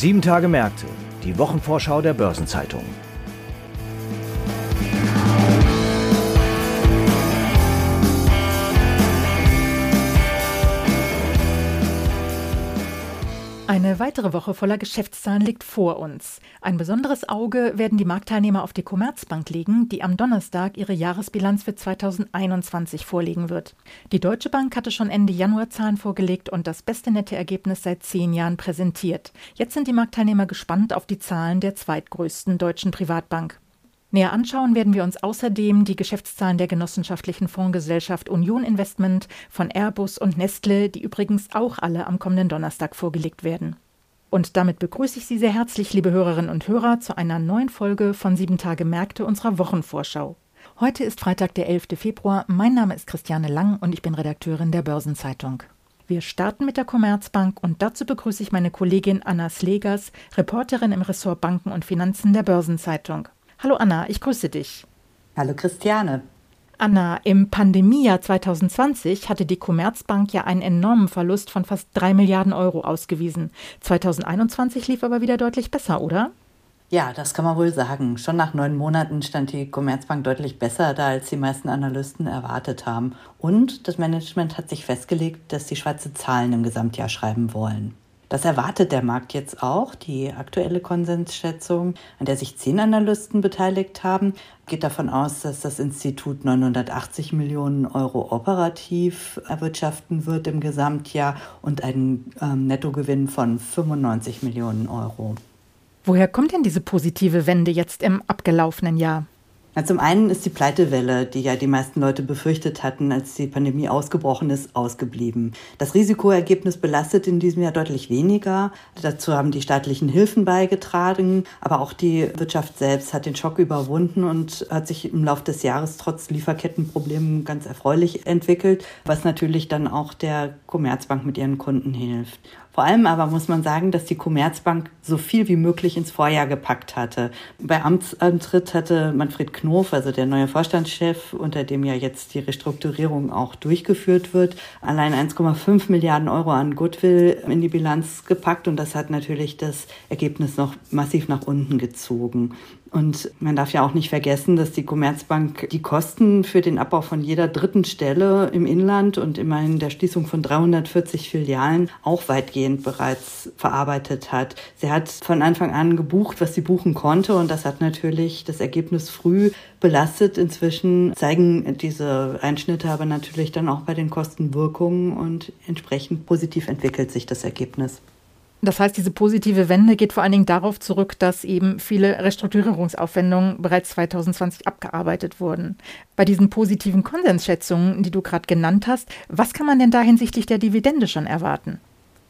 Sieben Tage Märkte, die Wochenvorschau der Börsenzeitung. Eine weitere Woche voller Geschäftszahlen liegt vor uns. Ein besonderes Auge werden die Marktteilnehmer auf die Commerzbank legen, die am Donnerstag ihre Jahresbilanz für 2021 vorlegen wird. Die Deutsche Bank hatte schon Ende Januar Zahlen vorgelegt und das beste nette Ergebnis seit zehn Jahren präsentiert. Jetzt sind die Marktteilnehmer gespannt auf die Zahlen der zweitgrößten deutschen Privatbank. Näher anschauen werden wir uns außerdem die Geschäftszahlen der genossenschaftlichen Fondsgesellschaft Union Investment von Airbus und Nestle, die übrigens auch alle am kommenden Donnerstag vorgelegt werden. Und damit begrüße ich Sie sehr herzlich, liebe Hörerinnen und Hörer, zu einer neuen Folge von Sieben Tage Märkte unserer Wochenvorschau. Heute ist Freitag, der 11. Februar. Mein Name ist Christiane Lang und ich bin Redakteurin der Börsenzeitung. Wir starten mit der Commerzbank und dazu begrüße ich meine Kollegin Anna Slegers, Reporterin im Ressort Banken und Finanzen der Börsenzeitung. Hallo Anna, ich grüße dich. Hallo Christiane. Anna, im Pandemiejahr 2020 hatte die Commerzbank ja einen enormen Verlust von fast drei Milliarden Euro ausgewiesen. 2021 lief aber wieder deutlich besser, oder? Ja, das kann man wohl sagen. Schon nach neun Monaten stand die Commerzbank deutlich besser da, als die meisten Analysten erwartet haben. Und das Management hat sich festgelegt, dass sie schwarze Zahlen im Gesamtjahr schreiben wollen. Das erwartet der Markt jetzt auch. Die aktuelle Konsensschätzung, an der sich zehn Analysten beteiligt haben, geht davon aus, dass das Institut 980 Millionen Euro operativ erwirtschaften wird im Gesamtjahr und einen ähm, Nettogewinn von 95 Millionen Euro. Woher kommt denn diese positive Wende jetzt im abgelaufenen Jahr? Na, zum einen ist die Pleitewelle, die ja die meisten Leute befürchtet hatten, als die Pandemie ausgebrochen ist, ausgeblieben. Das Risikoergebnis belastet in diesem Jahr deutlich weniger. Dazu haben die staatlichen Hilfen beigetragen, aber auch die Wirtschaft selbst hat den Schock überwunden und hat sich im Laufe des Jahres trotz Lieferkettenproblemen ganz erfreulich entwickelt, was natürlich dann auch der Commerzbank mit ihren Kunden hilft. Vor allem aber muss man sagen, dass die Commerzbank so viel wie möglich ins Vorjahr gepackt hatte. Bei Amtsantritt hatte Manfred Knof, also der neue Vorstandschef, unter dem ja jetzt die Restrukturierung auch durchgeführt wird, allein 1,5 Milliarden Euro an Goodwill in die Bilanz gepackt und das hat natürlich das Ergebnis noch massiv nach unten gezogen. Und man darf ja auch nicht vergessen, dass die Commerzbank die Kosten für den Abbau von jeder dritten Stelle im Inland und immerhin der Schließung von 340 Filialen auch weitgehend bereits verarbeitet hat. Sie hat von Anfang an gebucht, was sie buchen konnte und das hat natürlich das Ergebnis früh belastet. Inzwischen zeigen diese Einschnitte aber natürlich dann auch bei den Kostenwirkungen und entsprechend positiv entwickelt sich das Ergebnis. Das heißt, diese positive Wende geht vor allen Dingen darauf zurück, dass eben viele Restrukturierungsaufwendungen bereits 2020 abgearbeitet wurden. Bei diesen positiven Konsensschätzungen, die du gerade genannt hast, was kann man denn da hinsichtlich der Dividende schon erwarten?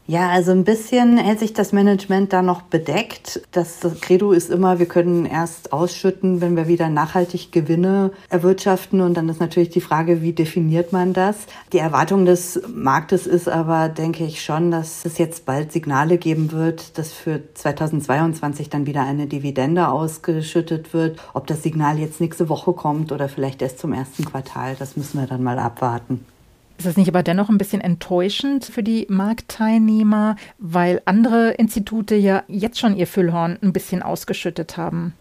Ja, also ein bisschen hält sich das Management da noch bedeckt. Das Credo ist immer, wir können erst ausschütten, wenn wir wieder nachhaltig Gewinne erwirtschaften. Und dann ist natürlich die Frage, wie definiert man das? Die Erwartung des Marktes ist aber, denke ich schon, dass es jetzt bald Signale geben wird, dass für 2022 dann wieder eine Dividende ausgeschüttet wird. Ob das Signal jetzt nächste Woche kommt oder vielleicht erst zum ersten Quartal, das müssen wir dann mal abwarten. Ist das nicht aber dennoch ein bisschen enttäuschend für die Marktteilnehmer, weil andere Institute ja jetzt schon ihr Füllhorn ein bisschen ausgeschüttet haben?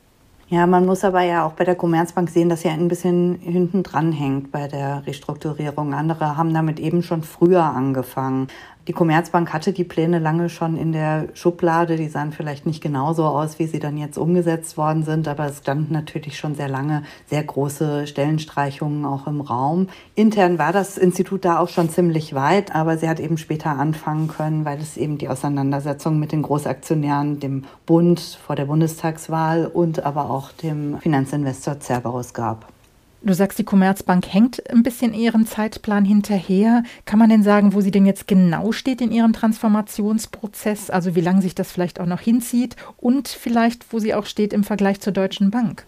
Ja, man muss aber ja auch bei der Commerzbank sehen, dass sie ein bisschen hinten dran hängt bei der Restrukturierung. Andere haben damit eben schon früher angefangen. Die Commerzbank hatte die Pläne lange schon in der Schublade. Die sahen vielleicht nicht genauso aus, wie sie dann jetzt umgesetzt worden sind, aber es standen natürlich schon sehr lange sehr große Stellenstreichungen auch im Raum. Intern war das Institut da auch schon ziemlich weit, aber sie hat eben später anfangen können, weil es eben die Auseinandersetzung mit den Großaktionären, dem Bund vor der Bundestagswahl und aber auch dem Finanzinvestor Cerberus gab. Du sagst, die Commerzbank hängt ein bisschen ihrem Zeitplan hinterher. Kann man denn sagen, wo sie denn jetzt genau steht in ihrem Transformationsprozess? Also wie lange sich das vielleicht auch noch hinzieht und vielleicht, wo sie auch steht im Vergleich zur Deutschen Bank?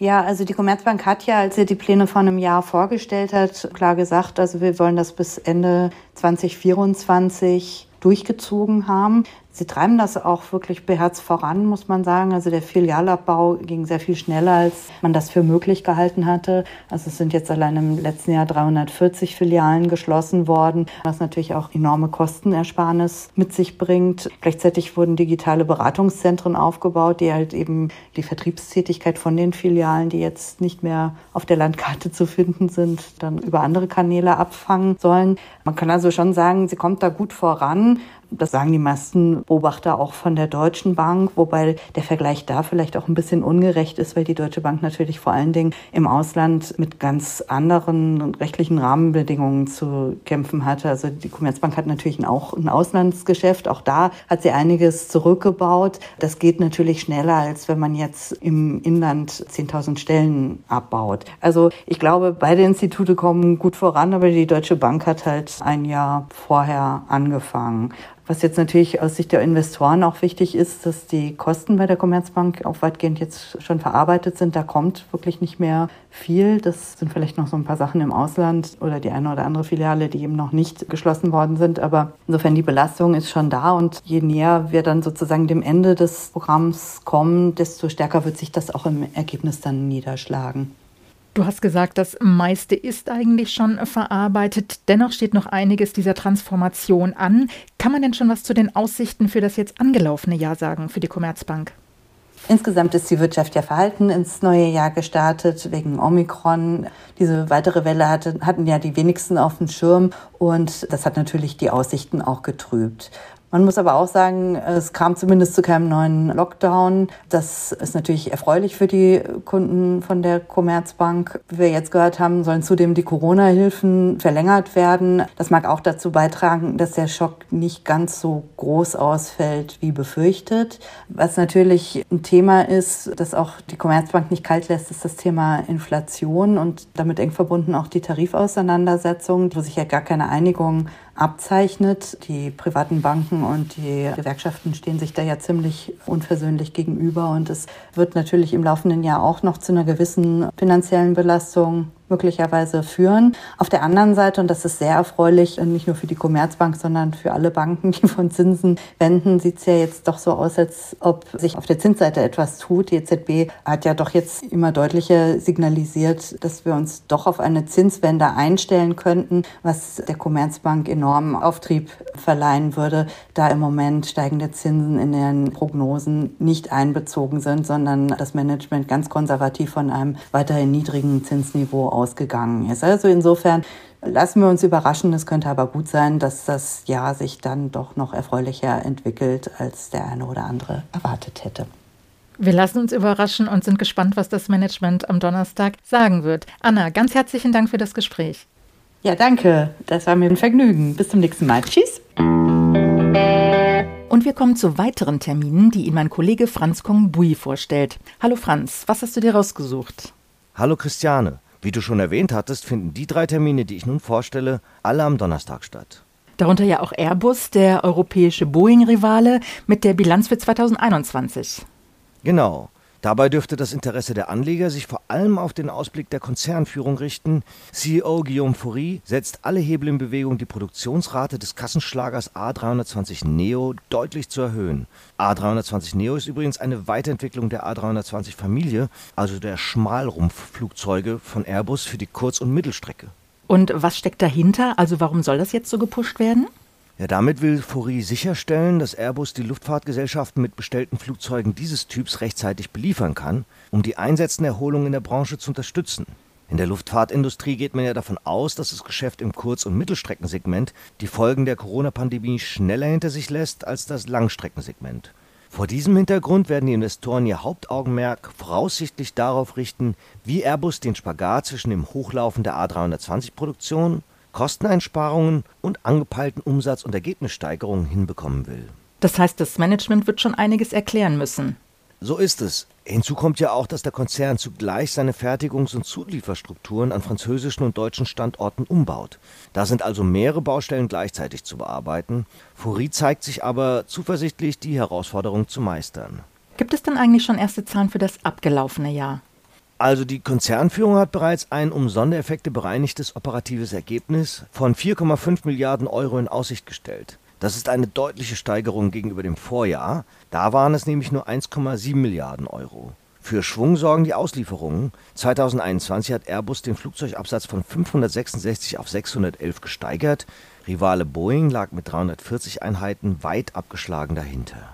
Ja, also die Commerzbank hat ja, als sie die Pläne vor einem Jahr vorgestellt hat, klar gesagt, also wir wollen das bis Ende 2024 durchgezogen haben. Sie treiben das auch wirklich beherzt voran, muss man sagen. Also der Filialabbau ging sehr viel schneller, als man das für möglich gehalten hatte. Also es sind jetzt allein im letzten Jahr 340 Filialen geschlossen worden, was natürlich auch enorme Kostenersparnis mit sich bringt. Gleichzeitig wurden digitale Beratungszentren aufgebaut, die halt eben die Vertriebstätigkeit von den Filialen, die jetzt nicht mehr auf der Landkarte zu finden sind, dann über andere Kanäle abfangen sollen. Man kann also schon sagen, sie kommt da gut voran. Das sagen die meisten Beobachter auch von der Deutschen Bank, wobei der Vergleich da vielleicht auch ein bisschen ungerecht ist, weil die Deutsche Bank natürlich vor allen Dingen im Ausland mit ganz anderen rechtlichen Rahmenbedingungen zu kämpfen hatte. Also die Commerzbank hat natürlich auch ein Auslandsgeschäft. Auch da hat sie einiges zurückgebaut. Das geht natürlich schneller, als wenn man jetzt im Inland 10.000 Stellen abbaut. Also ich glaube, beide Institute kommen gut voran, aber die Deutsche Bank hat halt ein Jahr vorher angefangen. Was jetzt natürlich aus Sicht der Investoren auch wichtig ist, dass die Kosten bei der Commerzbank auch weitgehend jetzt schon verarbeitet sind. Da kommt wirklich nicht mehr viel. Das sind vielleicht noch so ein paar Sachen im Ausland oder die eine oder andere Filiale, die eben noch nicht geschlossen worden sind. Aber insofern die Belastung ist schon da und je näher wir dann sozusagen dem Ende des Programms kommen, desto stärker wird sich das auch im Ergebnis dann niederschlagen. Du hast gesagt, das meiste ist eigentlich schon verarbeitet. Dennoch steht noch einiges dieser Transformation an. Kann man denn schon was zu den Aussichten für das jetzt angelaufene Jahr sagen, für die Commerzbank? Insgesamt ist die Wirtschaft ja verhalten ins neue Jahr gestartet wegen Omikron. Diese weitere Welle hatte, hatten ja die wenigsten auf dem Schirm und das hat natürlich die Aussichten auch getrübt. Man muss aber auch sagen, es kam zumindest zu keinem neuen Lockdown. Das ist natürlich erfreulich für die Kunden von der Commerzbank. Wie wir jetzt gehört haben, sollen zudem die Corona-Hilfen verlängert werden. Das mag auch dazu beitragen, dass der Schock nicht ganz so groß ausfällt wie befürchtet. Was natürlich ein Thema ist, das auch die Commerzbank nicht kalt lässt, ist das Thema Inflation und damit eng verbunden auch die Tarifauseinandersetzung, wo sich ja gar keine Einigung abzeichnet. Die privaten Banken und die Gewerkschaften stehen sich da ja ziemlich unversöhnlich gegenüber und es wird natürlich im laufenden Jahr auch noch zu einer gewissen finanziellen Belastung möglicherweise führen. Auf der anderen Seite, und das ist sehr erfreulich, nicht nur für die Commerzbank, sondern für alle Banken, die von Zinsen wenden, sieht es ja jetzt doch so aus, als ob sich auf der Zinsseite etwas tut. Die EZB hat ja doch jetzt immer deutlicher signalisiert, dass wir uns doch auf eine Zinswende einstellen könnten, was der Commerzbank enormen Auftrieb verleihen würde, da im Moment steigende Zinsen in den Prognosen nicht einbezogen sind, sondern das Management ganz konservativ von einem weiterhin niedrigen Zinsniveau ausgegangen ist. Also insofern lassen wir uns überraschen. Es könnte aber gut sein, dass das Jahr sich dann doch noch erfreulicher entwickelt, als der eine oder andere erwartet hätte. Wir lassen uns überraschen und sind gespannt, was das Management am Donnerstag sagen wird. Anna, ganz herzlichen Dank für das Gespräch. Ja, danke. Das war mir ein Vergnügen. Bis zum nächsten Mal. Tschüss. Und wir kommen zu weiteren Terminen, die Ihnen mein Kollege Franz Kongbui vorstellt. Hallo Franz, was hast du dir rausgesucht? Hallo Christiane. Wie du schon erwähnt hattest, finden die drei Termine, die ich nun vorstelle, alle am Donnerstag statt. Darunter ja auch Airbus, der europäische Boeing-Rivale, mit der Bilanz für 2021. Genau. Dabei dürfte das Interesse der Anleger sich vor allem auf den Ausblick der Konzernführung richten. CEO Guillaume Faury setzt alle Hebel in Bewegung, die Produktionsrate des Kassenschlagers A320 Neo deutlich zu erhöhen. A320 Neo ist übrigens eine Weiterentwicklung der A320 Familie, also der Schmalrumpfflugzeuge von Airbus für die Kurz- und Mittelstrecke. Und was steckt dahinter? Also warum soll das jetzt so gepusht werden? Ja, damit will Faury sicherstellen, dass Airbus die Luftfahrtgesellschaften mit bestellten Flugzeugen dieses Typs rechtzeitig beliefern kann, um die einsetzende Erholung in der Branche zu unterstützen. In der Luftfahrtindustrie geht man ja davon aus, dass das Geschäft im Kurz- und Mittelstreckensegment die Folgen der Corona-Pandemie schneller hinter sich lässt als das Langstreckensegment. Vor diesem Hintergrund werden die Investoren ihr Hauptaugenmerk voraussichtlich darauf richten, wie Airbus den Spagat zwischen dem Hochlaufen der A320-Produktion Kosteneinsparungen und angepeilten Umsatz- und Ergebnissteigerungen hinbekommen will. Das heißt, das Management wird schon einiges erklären müssen. So ist es. Hinzu kommt ja auch, dass der Konzern zugleich seine Fertigungs- und Zulieferstrukturen an französischen und deutschen Standorten umbaut. Da sind also mehrere Baustellen gleichzeitig zu bearbeiten. Fourie zeigt sich aber zuversichtlich, die Herausforderung zu meistern. Gibt es denn eigentlich schon erste Zahlen für das abgelaufene Jahr? Also die Konzernführung hat bereits ein um Sondereffekte bereinigtes operatives Ergebnis von 4,5 Milliarden Euro in Aussicht gestellt. Das ist eine deutliche Steigerung gegenüber dem Vorjahr. Da waren es nämlich nur 1,7 Milliarden Euro. Für Schwung sorgen die Auslieferungen. 2021 hat Airbus den Flugzeugabsatz von 566 auf 611 gesteigert. Rivale Boeing lag mit 340 Einheiten weit abgeschlagen dahinter.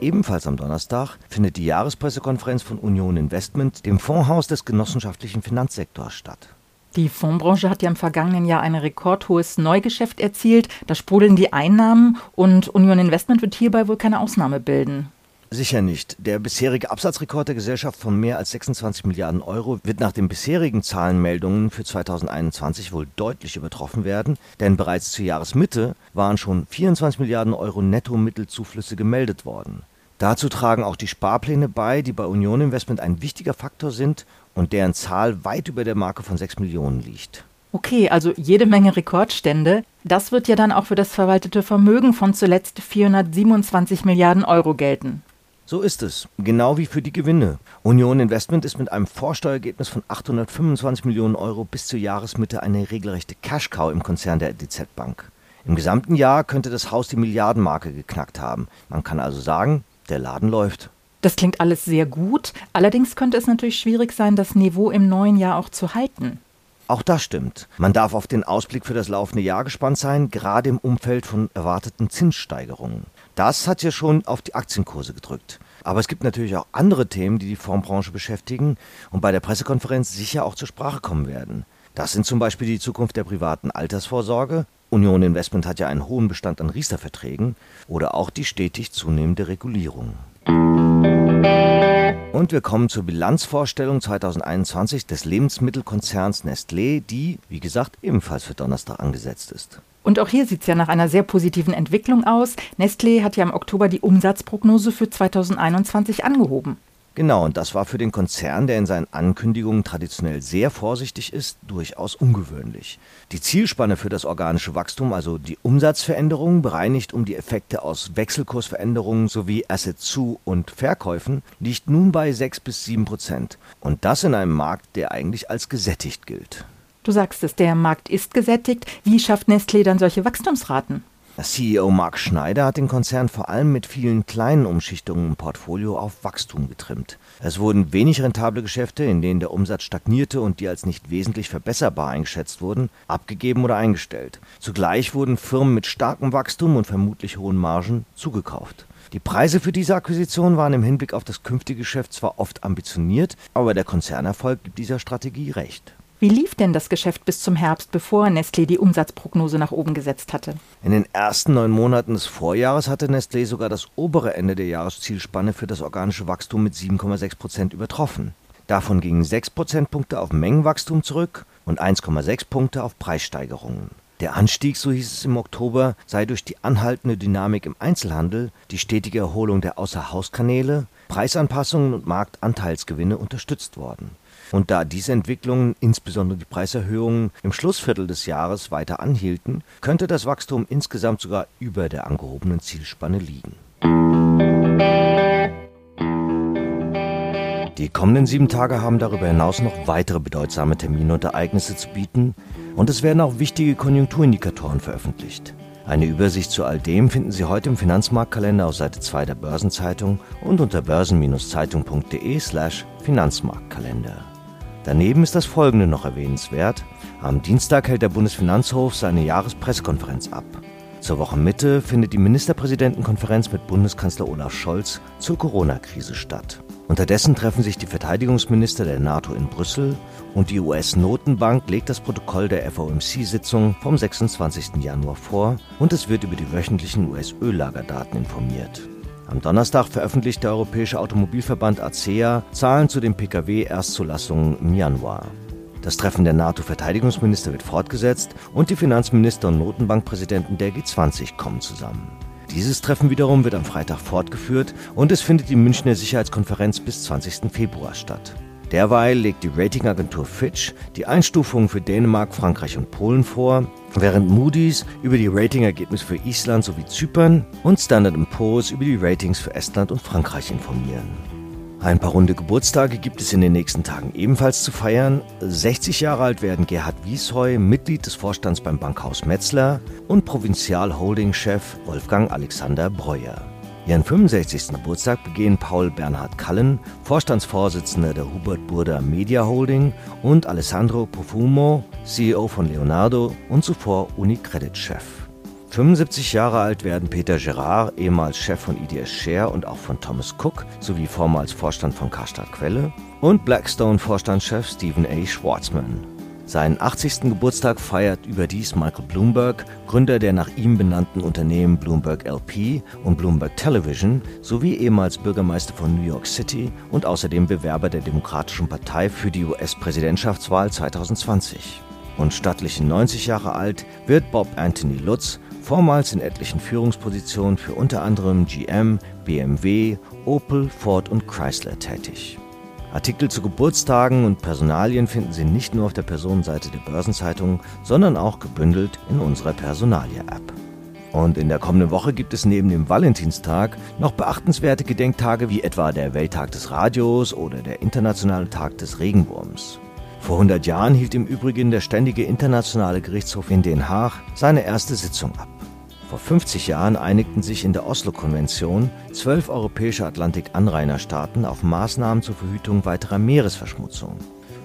Ebenfalls am Donnerstag findet die Jahrespressekonferenz von Union Investment, dem Fondshaus des genossenschaftlichen Finanzsektors, statt. Die Fondsbranche hat ja im vergangenen Jahr ein rekordhohes Neugeschäft erzielt. Da sprudeln die Einnahmen und Union Investment wird hierbei wohl keine Ausnahme bilden. Sicher nicht. Der bisherige Absatzrekord der Gesellschaft von mehr als 26 Milliarden Euro wird nach den bisherigen Zahlenmeldungen für 2021 wohl deutlich übertroffen werden, denn bereits zur Jahresmitte waren schon 24 Milliarden Euro Netto-Mittelzuflüsse gemeldet worden. Dazu tragen auch die Sparpläne bei, die bei Union Investment ein wichtiger Faktor sind und deren Zahl weit über der Marke von 6 Millionen liegt. Okay, also jede Menge Rekordstände. Das wird ja dann auch für das verwaltete Vermögen von zuletzt 427 Milliarden Euro gelten. So ist es, genau wie für die Gewinne. Union Investment ist mit einem Vorsteuerergebnis von 825 Millionen Euro bis zur Jahresmitte eine regelrechte Cash-Cow im Konzern der DZ Bank. Im gesamten Jahr könnte das Haus die Milliardenmarke geknackt haben. Man kann also sagen, der Laden läuft. Das klingt alles sehr gut. Allerdings könnte es natürlich schwierig sein, das Niveau im neuen Jahr auch zu halten. Auch das stimmt. Man darf auf den Ausblick für das laufende Jahr gespannt sein, gerade im Umfeld von erwarteten Zinssteigerungen. Das hat ja schon auf die Aktienkurse gedrückt. Aber es gibt natürlich auch andere Themen, die die Fondsbranche beschäftigen und bei der Pressekonferenz sicher auch zur Sprache kommen werden. Das sind zum Beispiel die Zukunft der privaten Altersvorsorge. Union Investment hat ja einen hohen Bestand an Riester-Verträgen oder auch die stetig zunehmende Regulierung. Und wir kommen zur Bilanzvorstellung 2021 des Lebensmittelkonzerns Nestlé, die, wie gesagt, ebenfalls für Donnerstag angesetzt ist. Und auch hier sieht es ja nach einer sehr positiven Entwicklung aus. Nestlé hat ja im Oktober die Umsatzprognose für 2021 angehoben. Genau, und das war für den Konzern, der in seinen Ankündigungen traditionell sehr vorsichtig ist, durchaus ungewöhnlich. Die Zielspanne für das organische Wachstum, also die Umsatzveränderung, bereinigt um die Effekte aus Wechselkursveränderungen sowie Asset-zu- und Verkäufen, liegt nun bei 6 bis 7 Prozent. Und das in einem Markt, der eigentlich als gesättigt gilt. Du sagst es, der Markt ist gesättigt. Wie schafft Nestlé dann solche Wachstumsraten? CEO Mark Schneider hat den Konzern vor allem mit vielen kleinen Umschichtungen im Portfolio auf Wachstum getrimmt. Es wurden wenig rentable Geschäfte, in denen der Umsatz stagnierte und die als nicht wesentlich verbesserbar eingeschätzt wurden, abgegeben oder eingestellt. Zugleich wurden Firmen mit starkem Wachstum und vermutlich hohen Margen zugekauft. Die Preise für diese Akquisition waren im Hinblick auf das künftige Geschäft zwar oft ambitioniert, aber der Konzernerfolg gibt dieser Strategie recht. Wie lief denn das Geschäft bis zum Herbst, bevor Nestlé die Umsatzprognose nach oben gesetzt hatte? In den ersten neun Monaten des Vorjahres hatte Nestlé sogar das obere Ende der Jahreszielspanne für das organische Wachstum mit 7,6 Prozent übertroffen. Davon gingen 6 Prozentpunkte auf Mengenwachstum zurück und 1,6 Punkte auf Preissteigerungen. Der Anstieg, so hieß es im Oktober, sei durch die anhaltende Dynamik im Einzelhandel, die stetige Erholung der Außerhauskanäle, Preisanpassungen und Marktanteilsgewinne unterstützt worden. Und da diese Entwicklungen, insbesondere die Preiserhöhungen, im Schlussviertel des Jahres weiter anhielten, könnte das Wachstum insgesamt sogar über der angehobenen Zielspanne liegen. Die kommenden sieben Tage haben darüber hinaus noch weitere bedeutsame Termine und Ereignisse zu bieten und es werden auch wichtige Konjunkturindikatoren veröffentlicht. Eine Übersicht zu all dem finden Sie heute im Finanzmarktkalender auf Seite 2 der Börsenzeitung und unter börsen-zeitung.de slash Finanzmarktkalender. Daneben ist das Folgende noch erwähnenswert. Am Dienstag hält der Bundesfinanzhof seine Jahrespressekonferenz ab. Zur Wochenmitte findet die Ministerpräsidentenkonferenz mit Bundeskanzler Olaf Scholz zur Corona-Krise statt. Unterdessen treffen sich die Verteidigungsminister der NATO in Brüssel und die US-Notenbank legt das Protokoll der FOMC-Sitzung vom 26. Januar vor und es wird über die wöchentlichen US-Öllagerdaten informiert. Am Donnerstag veröffentlicht der Europäische Automobilverband ACEA Zahlen zu den Pkw-Erstzulassungen im Januar. Das Treffen der NATO-Verteidigungsminister wird fortgesetzt und die Finanzminister und Notenbankpräsidenten der G20 kommen zusammen. Dieses Treffen wiederum wird am Freitag fortgeführt und es findet die Münchner Sicherheitskonferenz bis 20. Februar statt. Derweil legt die Ratingagentur Fitch die Einstufungen für Dänemark, Frankreich und Polen vor, während Moody's über die Ratingergebnisse für Island sowie Zypern und Standard Poor's über die Ratings für Estland und Frankreich informieren. Ein paar runde Geburtstage gibt es in den nächsten Tagen ebenfalls zu feiern. 60 Jahre alt werden Gerhard Wiesheu, Mitglied des Vorstands beim Bankhaus Metzler und Provinzial-Holding-Chef Wolfgang Alexander Breuer. Ihren 65. Geburtstag begehen Paul Bernhard Kallen, Vorstandsvorsitzender der Hubert Burda Media Holding und Alessandro Profumo, CEO von Leonardo und zuvor Unicredit-Chef. 75 Jahre alt werden Peter Gerard, ehemals Chef von IDS Share und auch von Thomas Cook, sowie vormals Vorstand von Karstadt Quelle, und Blackstone-Vorstandschef Stephen A. Schwarzman. Seinen 80. Geburtstag feiert überdies Michael Bloomberg, Gründer der nach ihm benannten Unternehmen Bloomberg LP und Bloomberg Television sowie ehemals Bürgermeister von New York City und außerdem Bewerber der Demokratischen Partei für die US-Präsidentschaftswahl 2020. Und stattlichen 90 Jahre alt wird Bob Anthony Lutz, vormals in etlichen Führungspositionen für unter anderem GM, BMW, Opel, Ford und Chrysler tätig. Artikel zu Geburtstagen und Personalien finden Sie nicht nur auf der Personenseite der Börsenzeitung, sondern auch gebündelt in unserer Personalie-App. Und in der kommenden Woche gibt es neben dem Valentinstag noch beachtenswerte Gedenktage wie etwa der Welttag des Radios oder der Internationale Tag des Regenwurms. Vor 100 Jahren hielt im Übrigen der Ständige Internationale Gerichtshof in Den Haag seine erste Sitzung ab. Vor 50 Jahren einigten sich in der Oslo-Konvention zwölf europäische Atlantik-Anrainerstaaten auf Maßnahmen zur Verhütung weiterer Meeresverschmutzung.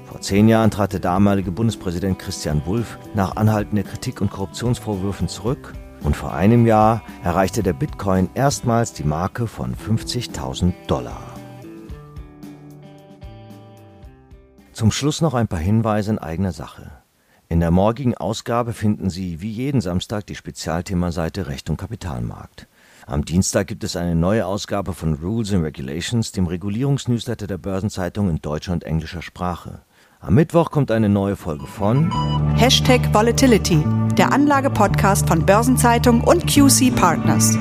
Vor zehn Jahren trat der damalige Bundespräsident Christian Wulff nach anhaltender Kritik und Korruptionsvorwürfen zurück und vor einem Jahr erreichte der Bitcoin erstmals die Marke von 50.000 Dollar. Zum Schluss noch ein paar Hinweise in eigener Sache. In der morgigen Ausgabe finden Sie wie jeden Samstag die Spezialthemaseite Recht und Kapitalmarkt. Am Dienstag gibt es eine neue Ausgabe von Rules and Regulations, dem Regulierungsnewsletter der Börsenzeitung in deutscher und englischer Sprache. Am Mittwoch kommt eine neue Folge von Hashtag Volatility, der Anlage-Podcast von Börsenzeitung und QC Partners.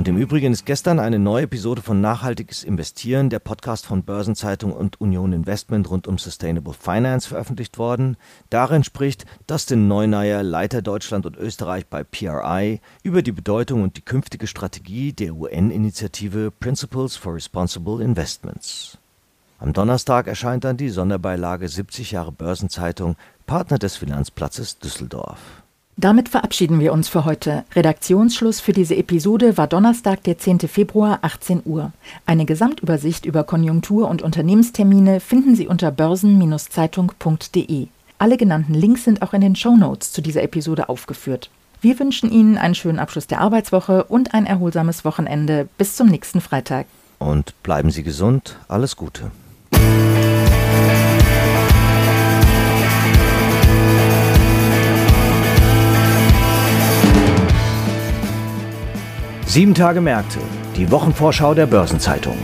Und im Übrigen ist gestern eine neue Episode von Nachhaltiges Investieren, der Podcast von Börsenzeitung und Union Investment rund um Sustainable Finance veröffentlicht worden. Darin spricht Dustin Neunayer, Leiter Deutschland und Österreich bei PRI, über die Bedeutung und die künftige Strategie der UN-Initiative Principles for Responsible Investments. Am Donnerstag erscheint dann die Sonderbeilage 70 Jahre Börsenzeitung, Partner des Finanzplatzes Düsseldorf. Damit verabschieden wir uns für heute. Redaktionsschluss für diese Episode war Donnerstag, der 10. Februar, 18 Uhr. Eine Gesamtübersicht über Konjunktur- und Unternehmenstermine finden Sie unter börsen-zeitung.de. Alle genannten Links sind auch in den Show Notes zu dieser Episode aufgeführt. Wir wünschen Ihnen einen schönen Abschluss der Arbeitswoche und ein erholsames Wochenende. Bis zum nächsten Freitag. Und bleiben Sie gesund. Alles Gute. Sieben Tage Märkte, die Wochenvorschau der Börsenzeitung.